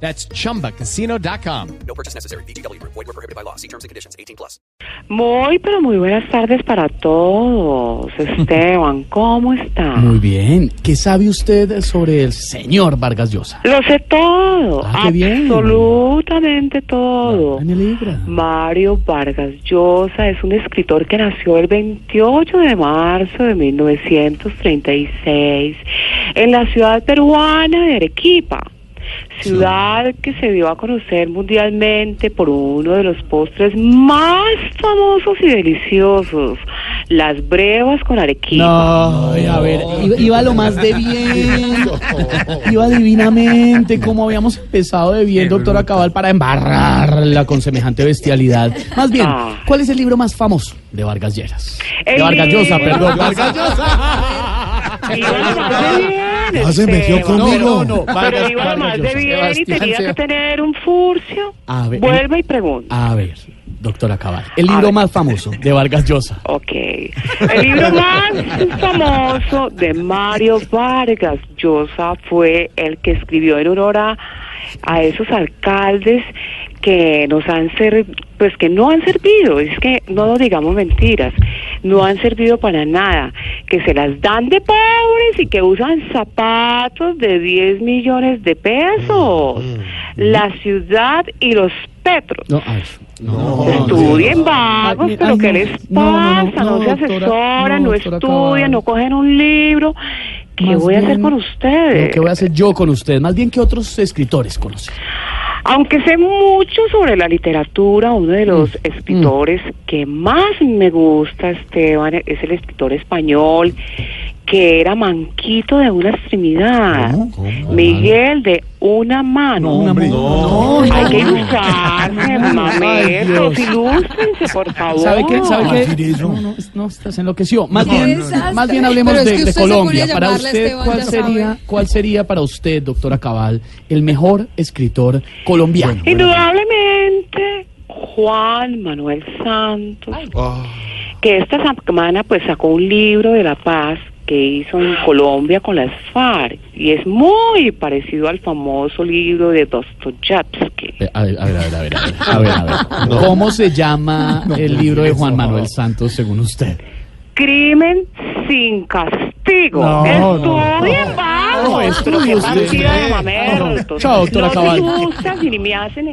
That's chumbacasino.com. No purchase necessary. BGW. Void were prohibited by law. See terms and conditions. 18 plus. Muy, pero muy buenas tardes para todos. Esteban, ¿cómo está? Muy bien. ¿Qué sabe usted sobre el señor Vargas Llosa? Lo sé todo. Ah, qué bien. Absolutamente todo. Ay, me alegra. Mario Vargas Llosa es un escritor que nació el 28 de marzo de 1936 en la ciudad peruana de Arequipa. Ciudad que se dio a conocer mundialmente por uno de los postres más famosos y deliciosos, las brevas con arequipa. No, a ver, iba, iba lo más de bien. Iba divinamente, como habíamos empezado de bien, doctora Cabal, para embarrarla con semejante bestialidad. Más bien, Ah. ¿cuál es el libro más famoso de Vargas Lleras? El De Vargas Llosa, perdón. Vargas Llosa. Bien, Ah, se metió Esteban. conmigo. No, no, no. Pero iba Vargas más de bien y tenía que tener un furcio. A ver, Vuelve y pregunta. A ver, doctora Cabal, el libro más famoso de Vargas Llosa. Ok. El libro más famoso de Mario Vargas Llosa fue el que escribió en honor a, a esos alcaldes que nos han ser, pues que no han servido, es que no nos digamos mentiras, no han servido para nada, que se las dan de y que usan zapatos de 10 millones de pesos. La ciudad y los petros. No. Estudien vagos, Ay, pero ay, ¿qué les No, no, no, pasa? No, no, se doctora, asesoran, no, estudian, no cogen un libro. ¿Qué Más voy a hacer con ustedes? Que voy a hacer yo con usted, más bien que otros escritores conocen. Aunque sé mucho sobre la literatura, uno de los Mm, escritores que más me gusta, Esteban, es el escritor español que era manquito de una extremidad. Miguel de una mano. una hombre, no, Hay no, que no. ilustrarse, Dios. ilústrense, por favor. ¿Sabe qué? ¿Sabe No, qué? No, no, no, estás enloqueció. Más No, bien, no, no. más bien hablemos es de, que de usted se Colombia. Para usted, Esteban, ¿cuál sería. ¿cuál sería para usted, doctora Cabal, el mejor escritor colombiano? Indudablemente, Juan Manuel Santos, que esta semana pues sacó un libro de la paz que hizo en Colombia con las FARC y es muy parecido al famoso libro de Dostoyevsky. Eh, A ver, a ver, a ver, a ver, a ver, a. ¿Cómo se llama el libro de Juan Manuel Santos según usted? Crimen sin castigo. No, Estudien no. vagos, No, qué usted. de No, mamertos. Chao, doctora Cabal. y ni me hacen